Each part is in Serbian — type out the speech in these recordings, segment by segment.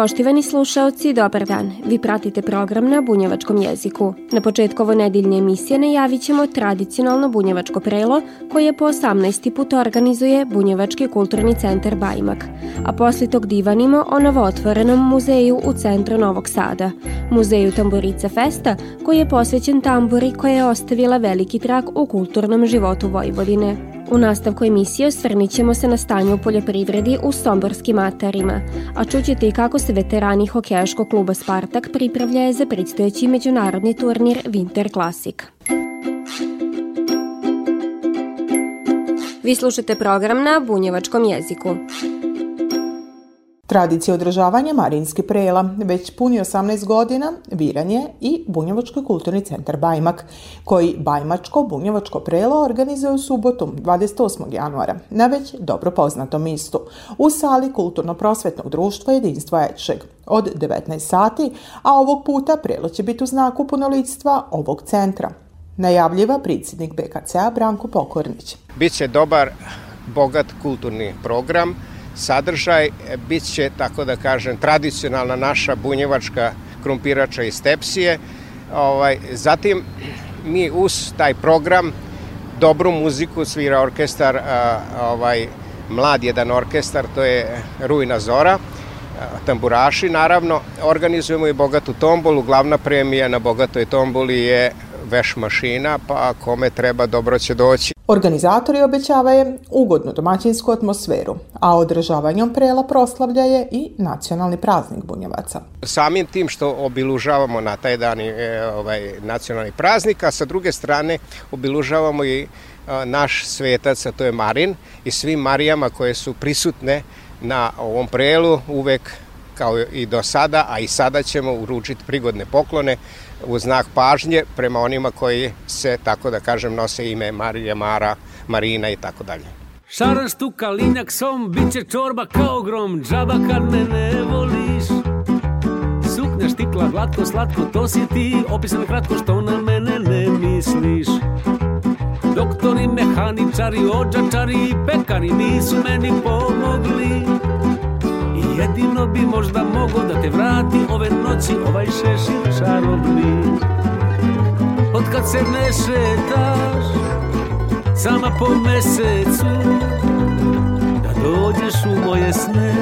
Poštivani slušaoci, dobar dan. Vi pratite program na bunjevačkom jeziku. Na početku ovo nedeljne emisije najavit ćemo tradicionalno bunjevačko prelo koje po 18. put organizuje Bunjevački kulturni centar Bajmak. A posle tog divanimo o novootvorenom muzeju u centru Novog Sada, muzeju Tamburica Festa koji je posvećen tamburi koja je ostavila veliki trak u kulturnom životu Vojvodine. U nastavku emisije osvrnit ćemo se na stanje u poljoprivredi u Somborskim atarima, a čućete i kako se veterani hokejaškog kluba Spartak pripravljaju za predstojeći međunarodni turnir Winter Classic. Vi slušate program na bunjevačkom jeziku. Tradicija održavanja Marinske prela već puni 18 godina viranje i Bunjevački kulturni centar Bajmak, koji Bajmačko-Bunjevačko prelo organizuje u subotu 28. januara na već dobro poznatom mistu u sali Kulturno-prosvetnog društva Jedinstva Ečeg od 19 sati, a ovog puta prelo će biti u znaku punolictva ovog centra. Najavljiva predsjednik BKC-a Branko Pokornić. Biće dobar, bogat kulturni program – sadržaj bit će, tako da kažem, tradicionalna naša bunjevačka krumpirača iz tepsije. Ovaj, zatim mi uz taj program dobru muziku svira orkestar, ovaj, mlad jedan orkestar, to je Rujna Zora, tamburaši naravno, organizujemo i bogatu tombolu, glavna premija na bogatoj tomboli je veš mašina, pa kome treba dobro će doći. Organizatori obećavaju ugodnu domaćinsku atmosferu, a održavanjem prela proslavlja je i nacionalni praznik Bunjevaca. Samim tim što obilužavamo na taj dan e, ovaj, nacionalni praznik, a sa druge strane obilužavamo i naš svetac, a to je Marin, i svim Marijama koje su prisutne na ovom prelu uvek kao i do sada, a i sada ćemo uručiti prigodne poklone u znak pažnje prema onima koji se, tako da kažem, nose ime Marija, Mara, Marina i tako dalje. Šaraš tu kalinjak som, bit će čorba kao grom, džaba kad me ne voliš. Suknja štikla, glatko, slatko, to si ti, opisano kratko što na mene ne misliš. Doktori, mehaničari, ođačari i pekari nisu meni pomogli. Jedino bi možda mogo da te vrati ove noći ovaj šešir čarobni. Od kad se ne šetaš sama po mesecu Da dođeš u moje sne.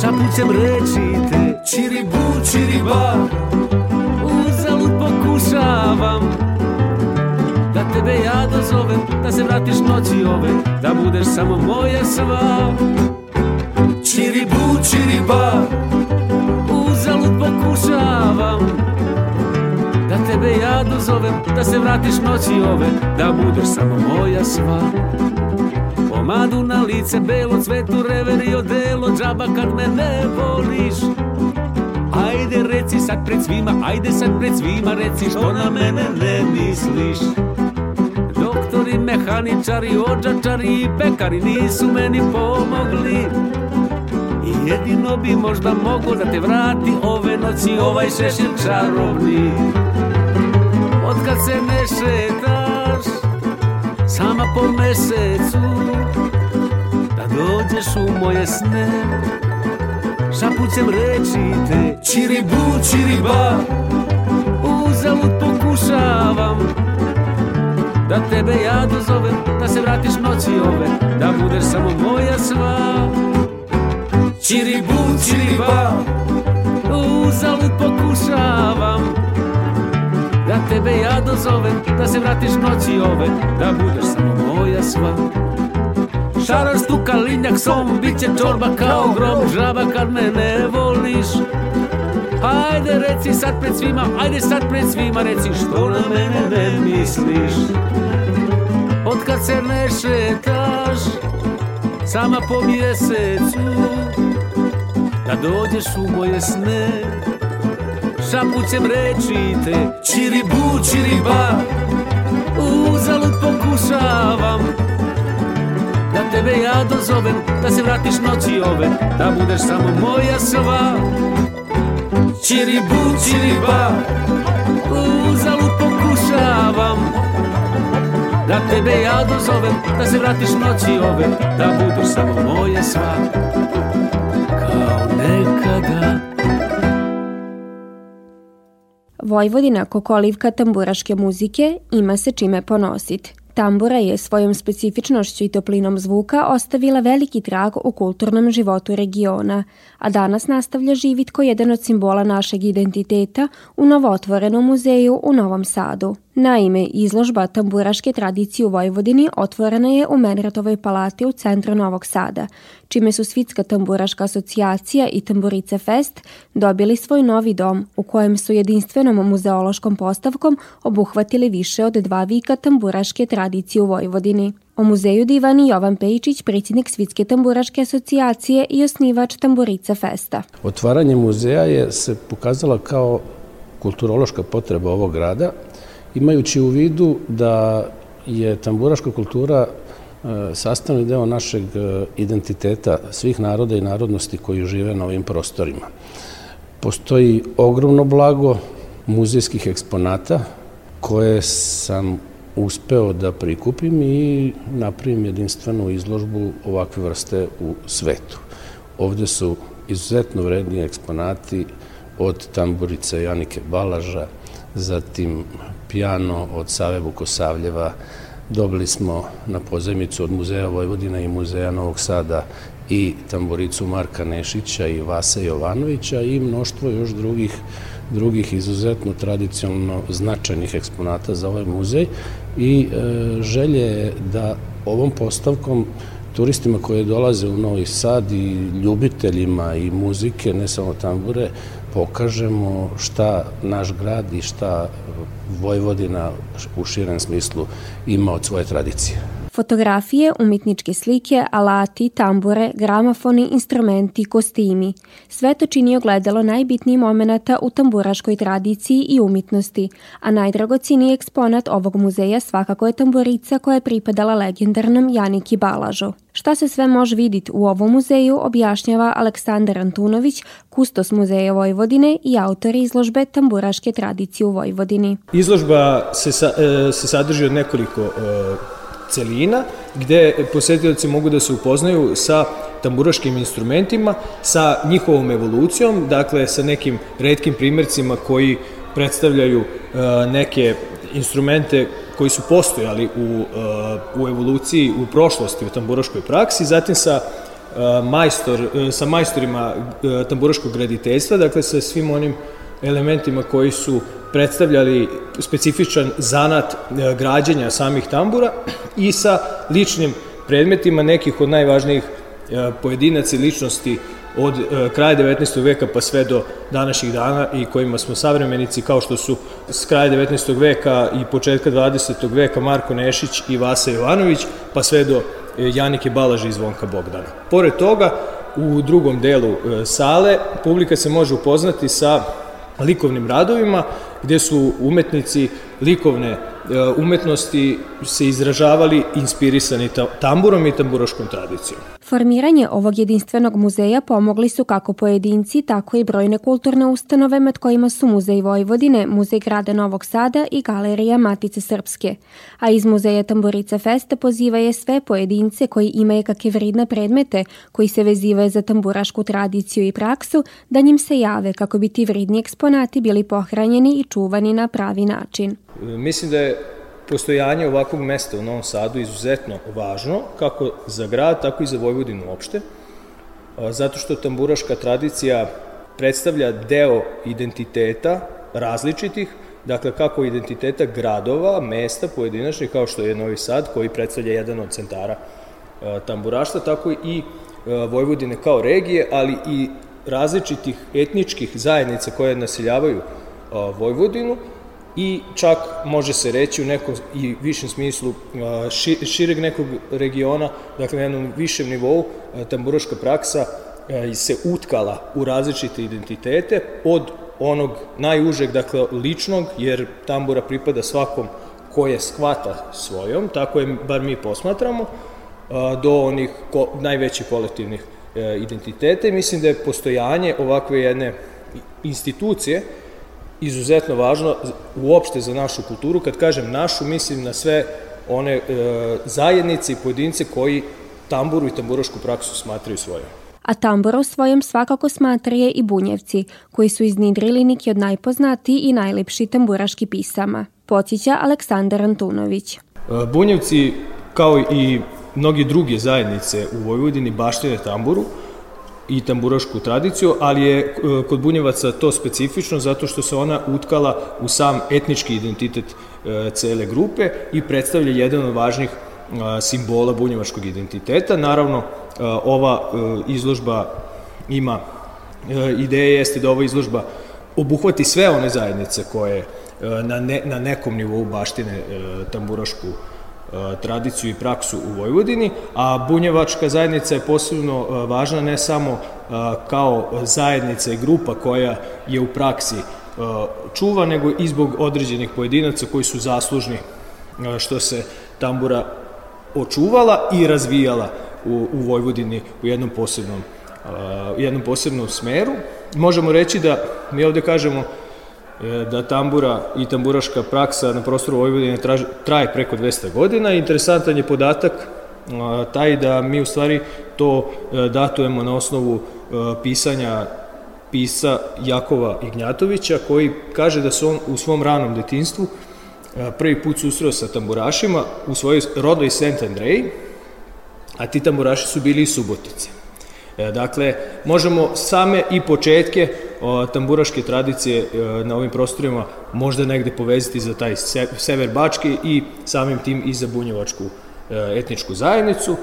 Šapućem reći te Čiribu, čiriba Uzalud pokušavam. Da tebe ja dozovem Da se vratiš noći ove Da budeš samo moja sva Čiribu, čiriba Uzalud pokušavam Da tebe ja dozovem Da se vratiš noći ove Da budeš samo moja sva. Pomadu na lice, belo cvetu, reverio delo Džaba kad me ne voliš. Ajde reci sad pred svima, ajde sad pred svima Reci što na mene ne misliš. Doktori, mehaničari, ođačari i pekari Nisu meni pomogli Jedino bi možda mogo da te vrati ove noći ovaj šešir čarobni Od kad se ne šetaš sama po mesecu Da dođeš u moje sne Šapućem reći te Čiribu, čiriba Uzalud pokušavam Da tebe ja dozovem Da se vratiš noći ove Da budeš samo moja sva Čiribu, čiriba Uzalud pokušavam. Da tebe ja dozovem Da se vratiš noći ove Da budeš samo moja sva. Šaraš tu kalinjak som Biće čorba kao grom. Žaba kad me ne voliš. Ajde reci sad pred svima Ajde sad pred svima Reci što na mene ne misliš. Od kad se ne šetaš Sama po mjesecu da dođeš u moje sne šapućem reči te Čiribu, čiriba Uzalud pokušavam. Da tebe ja dozovem Da se vratiš noći ove Da budeš samo moja sva. Čiribu, čiriba Uzalud pokušavam. Da tebe ja dozovem Da se vratiš noći ove Da budeš samo moja sva nekada Vojvodina kokolivka tamburaške muzike ima se čime ponositi. Tambura je svojom specifičnošću i toplinom zvuka ostavila veliki trag u kulturnom životu regiona, a danas nastavlja živit ko jedan od simbola našeg identiteta u novotvorenom muzeju u Novom Sadu. Naime, izložba tamburaške tradicije u Vojvodini otvorena je u Menratovoj palati u centru Novog Sada, čime su Svitska tamburaška asocijacija i Tamburice Fest dobili svoj novi dom u kojem su jedinstvenom muzeološkom postavkom obuhvatili više od dva vika tamburaške tradicije u Vojvodini. O muzeju divani Jovan Pejičić, predsjednik Svitske tamburaške asocijacije i osnivač Tamburica Festa. Otvaranje muzeja je se pokazala kao kulturološka potreba ovog grada, imajući u vidu da je tamburaška kultura e, sastavni deo našeg e, identiteta svih naroda i narodnosti koji žive na ovim prostorima. Postoji ogromno blago muzejskih eksponata koje sam uspeo da prikupim i napravim jedinstvenu izložbu ovakve vrste u svetu. Ovde su izuzetno vredni eksponati od tamburice Janike Balaža, zatim pijano od Save Vukosavljeva, dobili smo na pozajmicu od Muzeja Vojvodina i Muzeja Novog Sada i tamburicu Marka Nešića i Vasa Jovanovića i mnoštvo još drugih drugih izuzetno tradicionalno značajnih eksponata za ovaj muzej. I e, želje je da ovom postavkom turistima koji dolaze u Novi Sad i ljubiteljima i muzike, ne samo tambure, pokažemo šta naš grad i šta Vojvodina u širem smislu ima od svoje tradicije. Fotografije, umetničke slike, alati, tambure, gramofoni, instrumenti, kostimi. Sve to čini ogledalo najbitnijih momenata u tamburaškoj tradiciji i umetnosti, a najdragociniji eksponat ovog muzeja svakako je tamburica koja je pripadala legendarnom Janiki Balažu. Šta se sve može vidjeti u ovom muzeju objašnjava Aleksandar Antunović, kustos Muzeja Vojvodine i autor izložbe Tamburaške tradicije u Vojvodini. Izložba se, sa, e, se sadrži od nekoliko e, celina gde posetioci mogu da se upoznaju sa tamburaškim instrumentima, sa njihovom evolucijom, dakle sa nekim redkim primjercima koji predstavljaju e, neke instrumente koji su postojali u, u evoluciji u prošlosti u tamburaškoj praksi, zatim sa majstor, sa majstorima tamburaškog graditeljstva, dakle sa svim onim elementima koji su predstavljali specifičan zanat e, građenja samih tambura i sa ličnim predmetima nekih od najvažnijih e, pojedinaca i ličnosti od e, kraja 19. veka pa sve do današnjih dana i kojima smo savremenici kao što su s kraja 19. veka i početka 20. veka Marko Nešić i Vasa Jovanović pa sve do Janike Balaže i Zvonka Bogdana. Pored toga, u drugom delu sale publika se može upoznati sa likovnim radovima gde su umetnici likovne umetnosti se izražavali inspirisani tamburom i tamburaškom tradicijom. Formiranje ovog jedinstvenog muzeja pomogli su kako pojedinci, tako i brojne kulturne ustanove med kojima su Muzej Vojvodine, Muzej grada Novog Sada i Galerija Matice Srpske. A iz Muzeja Tamburica Festa poziva je sve pojedince koji imaju kakve vridne predmete koji se vezivaju za tamburašku tradiciju i praksu, da njim se jave kako bi ti vridni eksponati bili pohranjeni i čuvani na pravi način. Mislim da je postojanje ovakvog mesta u Novom Sadu izuzetno važno, kako za grad, tako i za Vojvodinu uopšte, zato što tamburaška tradicija predstavlja deo identiteta različitih, dakle kako identiteta gradova, mesta pojedinačnih, kao što je Novi Sad, koji predstavlja jedan od centara tamburaštva, tako i Vojvodine kao regije, ali i različitih etničkih zajednica koje naseljavaju Vojvodinu, i čak može se reći u nekom i višem smislu šireg nekog regiona, dakle na jednom višem nivou, tamburaška praksa se utkala u različite identitete od onog najužeg, dakle ličnog, jer tambura pripada svakom ko je shvata svojom, tako je bar mi posmatramo, do onih ko, najvećih kolektivnih e, identiteta i mislim da je postojanje ovakve jedne institucije izuzetno važno uopšte za našu kulturu. Kad kažem našu, mislim na sve one e, zajednice i pojedince koji tamburu i tamburašku praksu smatraju svojom. A tambura u svojom svakako smatraje i bunjevci, koji su iznidrili neki od najpoznatiji i najlepši tamburaški pisama. Podsjeća Aleksandar Antunović. E, bunjevci, kao i mnogi druge zajednice u Vojvodini, baštine tamburu, i tamburašku tradiciju, ali je e, kod bunjevaca to specifično zato što se ona utkala u sam etnički identitet e, cele grupe i predstavlja jedan od važnih e, simbola bunjevačkog identiteta. Naravno, ova izložba ima, ideja jeste da ova izložba obuhvati sve one zajednice koje na, ne, na nekom nivou baštine tamburašku tradiciju i praksu u Vojvodini, a bunjevačka zajednica je posebno važna ne samo kao zajednica i grupa koja je u praksi čuva, nego i zbog određenih pojedinaca koji su zaslužni što se tambura očuvala i razvijala u, u Vojvodini u jednom posebnom, u jednom posebnom smeru. Možemo reći da mi ovde kažemo E, da tambura i tamburaška praksa na prostoru Vojvodine traje preko 200 godina. Interesantan je podatak taj da mi u stvari to e, datujemo na osnovu e, pisanja pisa Jakova Ignjatovića koji kaže da se on u svom ranom detinstvu prvi put susreo sa tamburašima u svojoj rodoj St. Andrej, a ti tamburaši su bili iz Subotice. Dakle, možemo same i početke tamburaške tradicije e, na ovim prostorima možda negde povezati za taj sever Bačke i samim tim i za bunjevačku e, etničku zajednicu. E,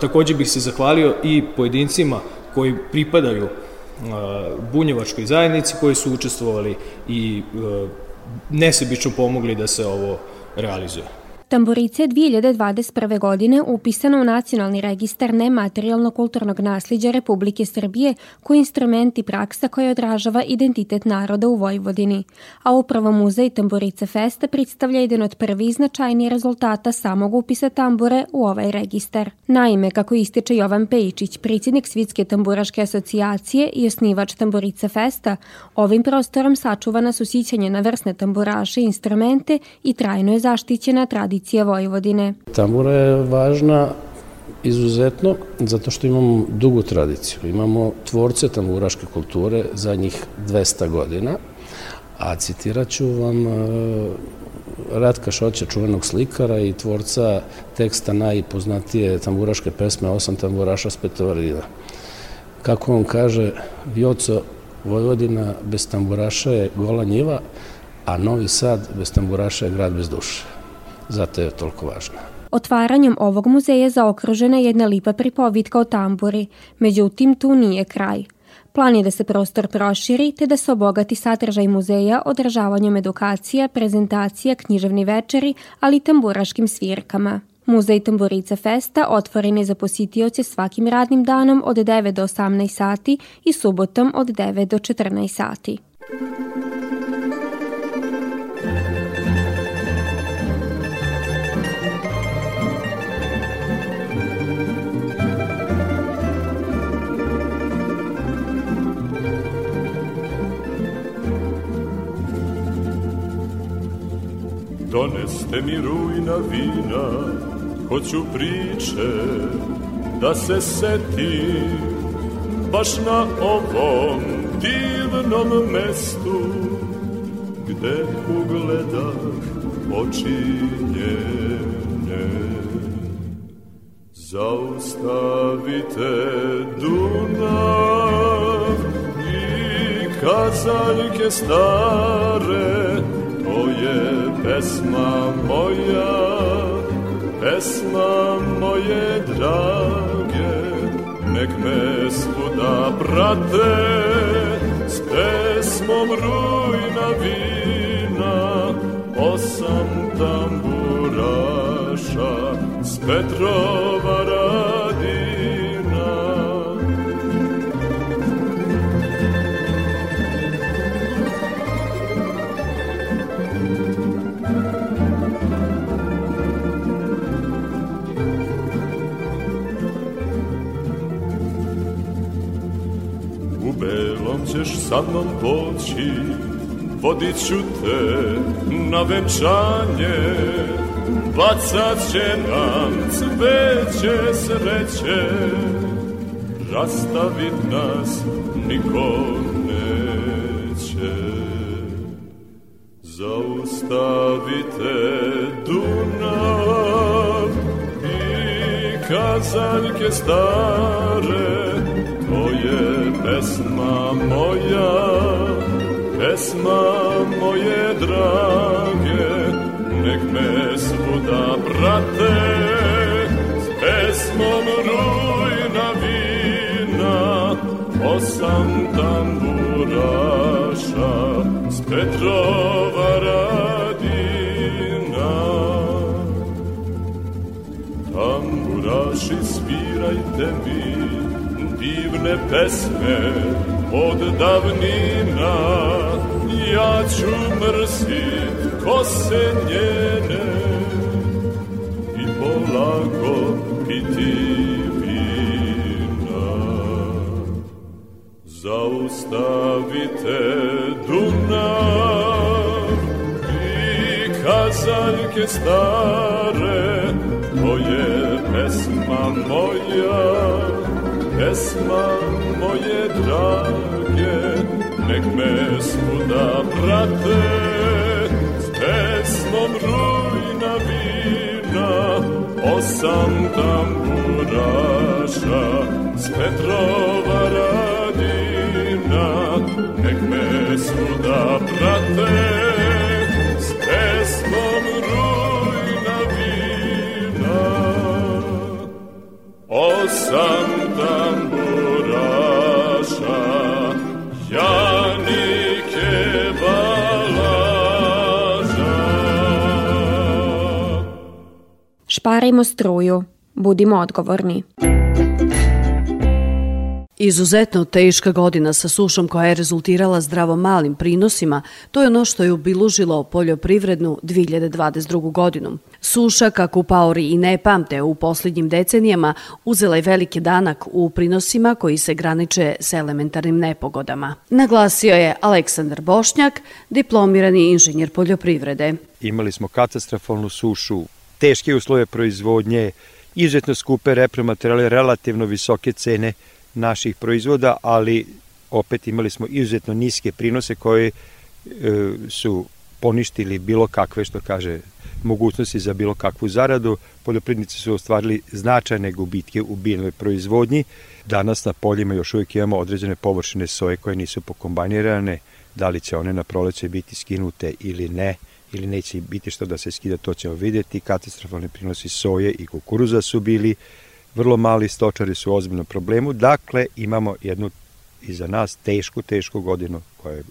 takođe bih se zahvalio i pojedincima koji pripadaju bunjevačkoj zajednici koji su učestvovali i nesebično pomogli da se ovo realizuje. Tamburice je 2021. godine upisana u Nacionalni registar nematerijalno kulturnog nasljeđa Republike Srbije koji instrument i praksa koja odražava identitet naroda u Vojvodini, a upravo Muzej Tamburice Festa predstavlja jedan od prvi značajniji rezultata samog upisa tambure u ovaj registar. Naime, kako ističe Jovan Pejičić, predsjednik Svitske tamburaške asocijacije i osnivač Tamburice Festa, ovim prostorom sačuvana su sićanje na vrsne tamburaše i instrumente i trajno je zaštićena tradicija tradicija Vojvodine. Tambura je važna izuzetno zato što imamo dugu tradiciju. Imamo tvorce tamburaške kulture za njih 200 godina, a citirat ću vam e, Ratka Šoća, čuvenog slikara i tvorca teksta najpoznatije tamburaške pesme Osam tamburaša s Petovarina. Kako on kaže, Vjoco Vojvodina bez tamburaša je gola njiva, a Novi Sad bez tamburaša je grad bez duše. Zato je toliko važna. Otvaranjem ovog muzeja zaokružena je jedna lipa pripovitka o tamburi, međutim tu nije kraj. Plan je da se prostor proširi te da se obogati sadržaj muzeja održavanjem edukacija, prezentacija, književni večeri, ali i tamburaškim svirkama. Muzej Tamburica Festa otvoren je za positioce svakim radnim danom od 9 do 18 sati i subotom od 9 do 14 sati. Doneste mi rujna vina, hoću priče da se setim baš na ovom divnom mestu gde ugledah njene. Zaustavite Dunav i kazaljke stare, pesma moja, pesma moje drage, nek me svuda prate, s pesmom rujna vina, osam tamburaša, s Petrova sa mnom poći Vodit ću te na venčanje. Bacat će nam cveće sreće Rastavit nas niko neće. Zaustavite Dunav I kazaljke stare To je pesma moja prate, s pesmom rujna vina, osam tamburaša, s Petrova radina. Tamburaši svirajte mi divne pesme, od davnina ja ću mrsit kose njene polako piti vina. Zaustavite Dunav i kazaljke stare, to je pesma moja, pesma moje drage, nek me svuda prate, osam tamburaša, s Petrova radina, nek me svuda prate, Šparajmo struju. Budimo odgovorni. Izuzetno teška godina sa sušom koja je rezultirala zdravo malim prinosima, to je ono što je obilužilo poljoprivrednu 2022. godinu. Suša, kako paori i ne pamte u posljednjim decenijama, uzela je veliki danak u prinosima koji se graniče s elementarnim nepogodama. Naglasio je Aleksandar Bošnjak, diplomirani inženjer poljoprivrede. Imali smo katastrofalnu sušu teške uslove proizvodnje, izuzetno skupe repromaterale, relativno visoke cene naših proizvoda, ali opet imali smo izuzetno niske prinose koje e, su poništili bilo kakve, što kaže, mogućnosti za bilo kakvu zaradu. Poljoprivrednici su ostvarili značajne gubitke u biljnoj proizvodnji. Danas na poljima još uvijek imamo određene površine soje koje nisu pokombajnirane, da li će one na proleće biti skinute ili ne ili neće biti što da se skida, to ćemo vidjeti. Katastrofalni prinosi soje i kukuruza su bili, vrlo mali stočari su u ozbiljnom problemu, dakle imamo jednu iza nas tešku, tešku godinu koja je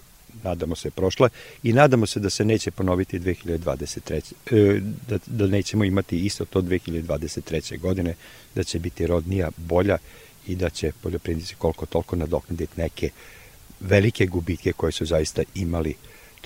nadamo se prošla i nadamo se da se neće ponoviti 2023. E, da, da nećemo imati isto to 2023. godine, da će biti rodnija bolja i da će poljoprivrednici koliko toliko nadoknaditi neke velike gubitke koje su zaista imali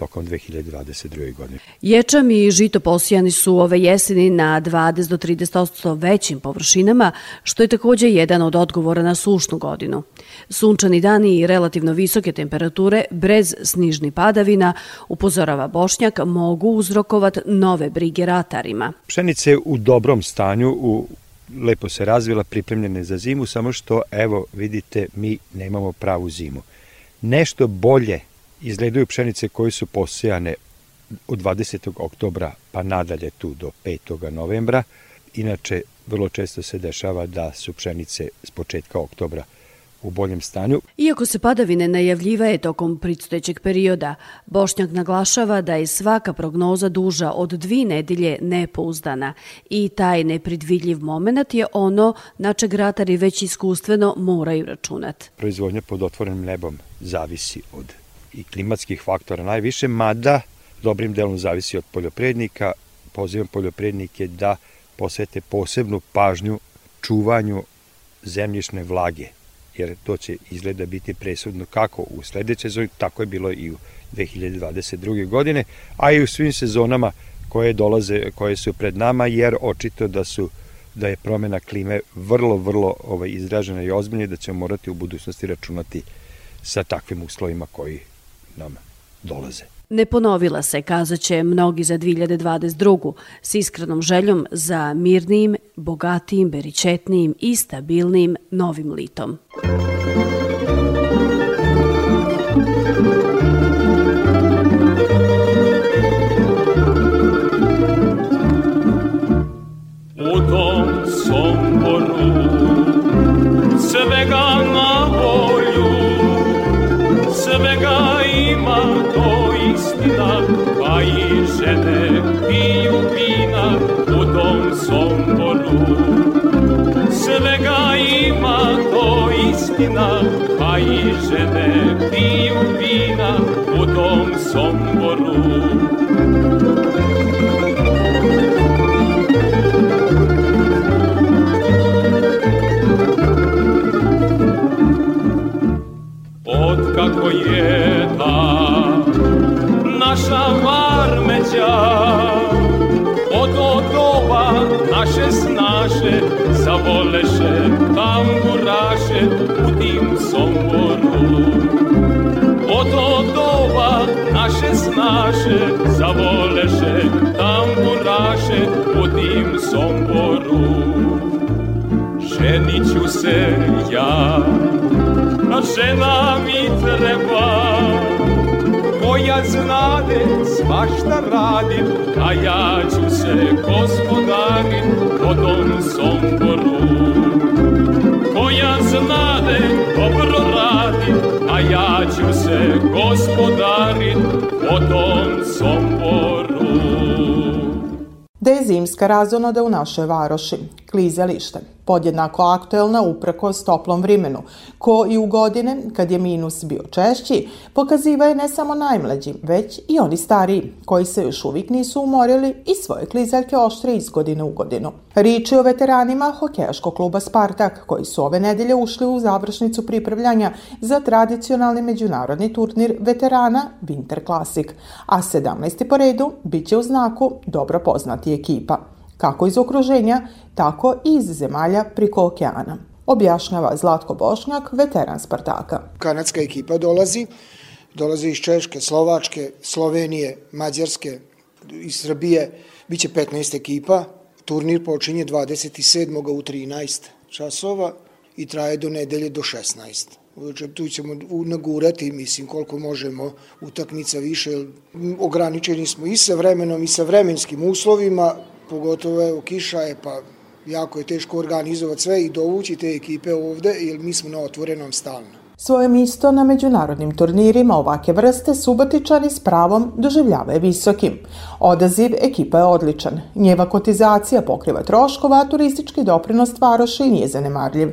tokom 2022. godine. Ječam i žito posijani su ove jeseni na 20 do 30% većim površinama, što je takođe jedan od odgovora na sušnu godinu. Sunčani dani i relativno visoke temperature, brez snižni padavina, upozorava Bošnjak, mogu uzrokovat nove brige ratarima. Pšenice u dobrom stanju, u lepo se razvila, pripremljene za zimu, samo što, evo, vidite, mi nemamo pravu zimu. Nešto bolje izgledaju pšenice koje su posejane od 20. oktobra pa nadalje tu do 5. novembra. Inače, vrlo često se dešava da su pšenice s početka oktobra u boljem stanju. Iako se padavine najavljivaje tokom predstojećeg perioda, Bošnjak naglašava da je svaka prognoza duža od dvi nedelje nepouzdana i taj nepredvidljiv moment je ono na čeg ratari već iskustveno moraju računati. Proizvodnja pod otvorenim nebom zavisi od i klimatskih faktora najviše, mada dobrim delom zavisi od poljoprednika. Pozivam poljoprednike da posvete posebnu pažnju čuvanju zemljišne vlage, jer to će izgleda biti presudno kako u sledeće sezoni, tako je bilo i u 2022. godine, a i u svim sezonama koje dolaze, koje su pred nama, jer očito da su da je promena klime vrlo, vrlo ovaj, izražena i ozbiljna i da ćemo morati u budućnosti računati sa takvim uslovima koji nam dolaze. Ne ponovila se, kazaće mnogi za 2022. s iskrenom željom za mirnijim, bogatijim, beričetnijim i stabilnim novim litom. U to istina, pa i žene piju vina u tom somboru. Svega ima to istina, pa i žene piju vina u tom somboru. Zavoleše tamburaše u tim somboru. Od od doba naše snaše Zavoleše tamburaše u tim somboru. Ženit ću se ja a žena mi treba koja znade svašta radi, a ja ću se gospodarit po tom somboru. Koja znade dobro radi, a ja ću se gospodarit po tom somboru. Da je zimska razonoda u našoj varoši, klizalište, podjednako aktuelna uprkos toplom vrimenu, ko i u godine, kad je minus bio češći, pokaziva je ne samo najmlađi, već i oni stariji, koji se još uvijek nisu umorili i svoje klizaljke oštre iz godine u godinu. Riči o veteranima hokejaškog kluba Spartak, koji su ove nedelje ušli u završnicu pripravljanja za tradicionalni međunarodni turnir veterana Winter Classic, a 17. po redu bit će u znaku dobro poznati ekipa kako iz okruženja, tako i iz zemalja priko okeana. Objašnjava Zlatko Bošnjak, veteran Spartaka. Kanadska ekipa dolazi, dolazi iz Češke, Slovačke, Slovenije, Mađarske, iz Srbije, biće 15 ekipa. Turnir počinje 27. u 13 časova i traje do nedelje do 16. Znači, tu ćemo nagurati, mislim, koliko možemo utakmica više. Ograničeni smo i sa vremenom i sa vremenskim uslovima, pogotovo evo kiša je pa jako je teško organizovati sve i dovući te ekipe ovde jer mi smo na otvorenom stalno. Svoje misto na međunarodnim turnirima ovake vrste Subotičani s pravom doživljavaju visokim. Odaziv ekipa je odličan. Njeva kotizacija pokriva troškova, a turistički doprinos varoši nije zanemarljiv.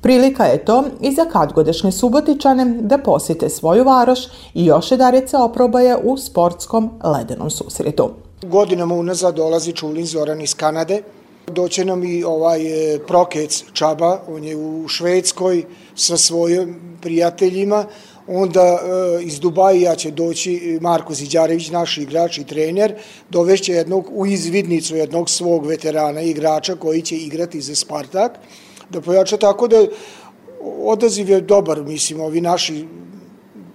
Prilika je to i za kadgodešnje Subotičane da posjete svoju varoš i još jedarice oprobaje u sportskom ledenom susretu. Godinama unazad dolazi Čulin Zoran iz Kanade. Doće nam i ovaj e, Prokec Čaba, on je u Švedskoj sa svojim prijateljima. Onda e, iz Dubaja će doći Marko Ziđarević, naš igrač i trener, dovešće jednog u izvidnicu jednog svog veterana igrača koji će igrati za Spartak, da pojača tako da odaziv je dobar, mislim, ovi naši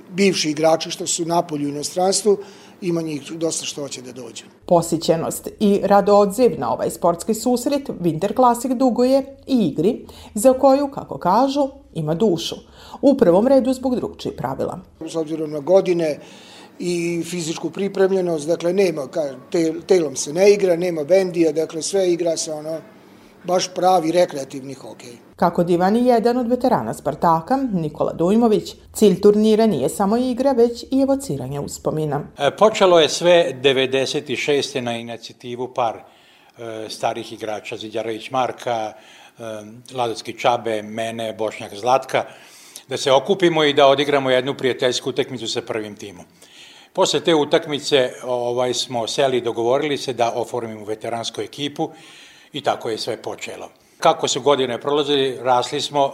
bivši igrači što su napolju u inostranstvu, ima njih dosta što hoće da dođu. Posićenost i rado odziv na ovaj sportski susret Winter Classic duguje i igri za koju, kako kažu, ima dušu. U prvom redu zbog drugčih pravila. S obzirom na godine i fizičku pripremljenost, dakle nema, telom se ne igra, nema bendija, dakle sve igra se ono, baš pravi rekreativni hokej. Kako divani jedan od veterana Spartaka, Nikola Dujmović, cilj turnira nije samo igra, već i evociranje uspomina. E, počelo je sve 96. na inicijativu par e, starih igrača, Zidjarović Marka, e, Ladocki Čabe, mene, Bošnjak Zlatka, da se okupimo i da odigramo jednu prijateljsku utakmicu sa prvim timom. Posle te utakmice ovaj, smo seli i dogovorili se da oformimo veteransku ekipu i tako je sve počelo. Kako su godine prolazili, rasli smo,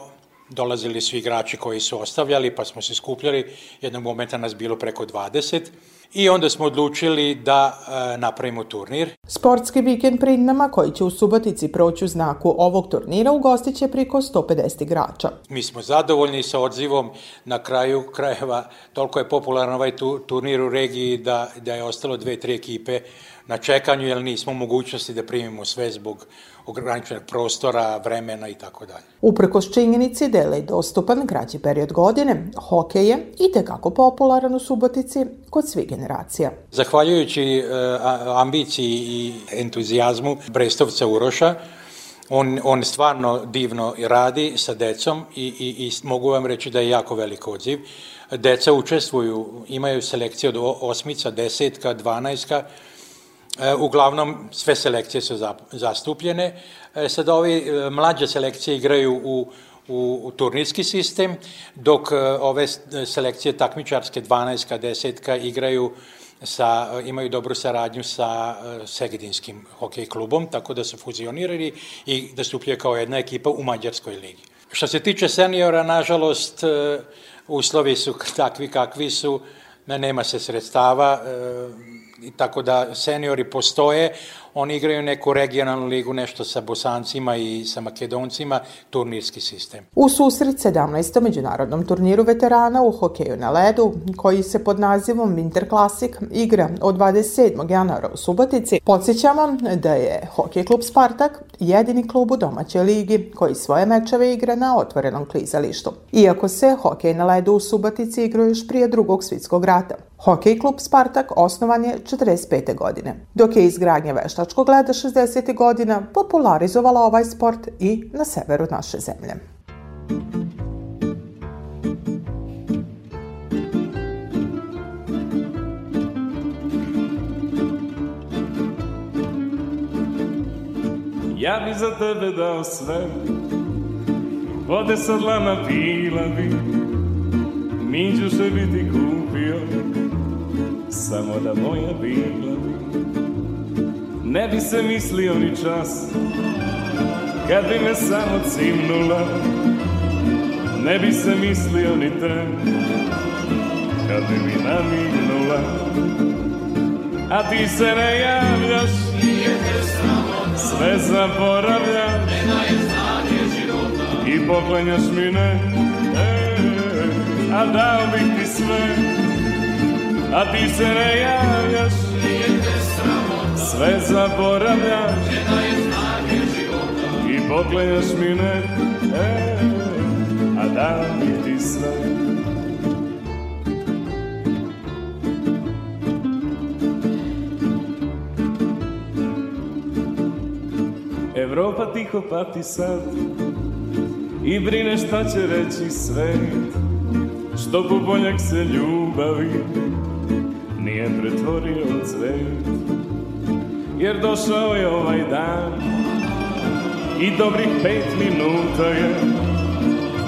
dolazili su igrači koji su ostavljali, pa smo se skupljali, jednog momenta nas bilo preko 20 i onda smo odlučili da e, napravimo turnir. Sportski vikend pred nama koji će u Subotici proći u znaku ovog turnira ugostit će priko 150 igrača. Mi smo zadovoljni sa odzivom na kraju krajeva. Toliko je popularan ovaj tu, turnir u regiji da, da je ostalo dve, tri ekipe na čekanju, jer nismo mogućnosti da primimo sve zbog ograničenog prostora, vremena i tako dalje. Uprkos činjenici da je dostupan kraći period godine, hokej je i tekako popularan u Subotici kod svih generacija. Zahvaljujući e, ambiciji i entuzijazmu Brestovca Uroša, on, on stvarno divno radi sa decom i, i, i mogu vam reći da je jako velik odziv. Deca učestvuju, imaju selekcije od osmica, desetka, dvanajska, E, uglavnom sve selekcije su zastupljene. E, sad ovi e, mlađe selekcije igraju u u, turnirski sistem, dok ove selekcije takmičarske 12 10 igraju sa, imaju dobru saradnju sa Segedinskim hokej klubom, tako da su fuzionirali i da stupljaju kao jedna ekipa u Mađarskoj ligi. Što se tiče seniora, nažalost, uslovi su takvi kakvi su, nema se sredstava, i tako da seniori postoje, oni igraju neku regionalnu ligu, nešto sa Bosancima i sa Makedoncima, turnirski sistem. U susret 17. međunarodnom turniru veterana u hokeju na ledu, koji se pod nazivom Winter Classic igra od 27. januara u Subotici, podsjećamo da je Hokej klub Spartak jedini klub u domaćoj ligi koji svoje mečeve igra na otvorenom klizalištu. Iako se hokej na ledu u Subotici igra još prije drugog svitskog rata. Hokej klub Spartak osnovan je 45. godine, dok je izgradnja veštačkog leda 60. godina popularizovala ovaj sport i na severu naše zemlje. Ja bi za tebe dao sve Vode sa dlana pila bi Minđu še bi ti kupio samo da moja bila Ne bi se mislio ni čas Kad bi me samo cimnula. Ne bi se mislio ni te Kad bi mi namignula. A ti se ne javljaš Sve zaboravljaš I poklenjaš mi ne. E, A dao bih ti sve a ti se ne javljaš Sve zaboravljaš. I poklenjaš mi ne. E, A da mi ti sve. Evropa tiho pati sad I brine šta će reći svet. Što bubonjak se ljubavi nije pretvorio cvet Jer došao je ovaj dan. I dobrih pet minuta je.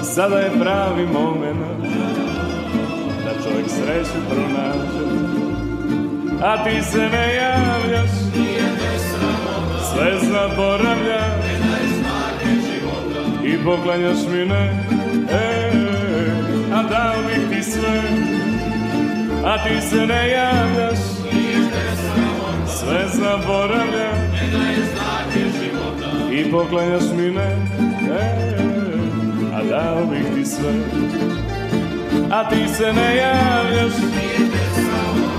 Sada je pravi moment Da čovjek sreću pronađe. A ti se ne javljaš Sve zaboravljaš I poklanjaš mi ne e, A dao bih ti sve. A ti se ne javljaš Sve zaboravljam I poklanjaš mi ne. E, A dao bih ti sve. A ti se ne javljaš.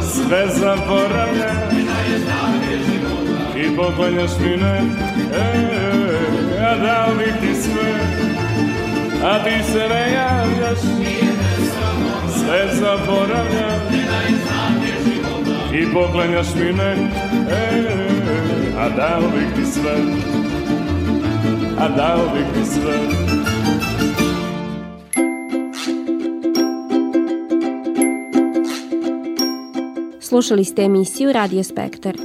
Sve zaboravljam I poklanjaš mi ne. E, A dao bih ti sve. A ti se ne javljaš. Sve zaboravljam I poklanjaš mi ne A dao bih ti sve A dao bih ti sve Slušali ste emisiju Radio Spektar.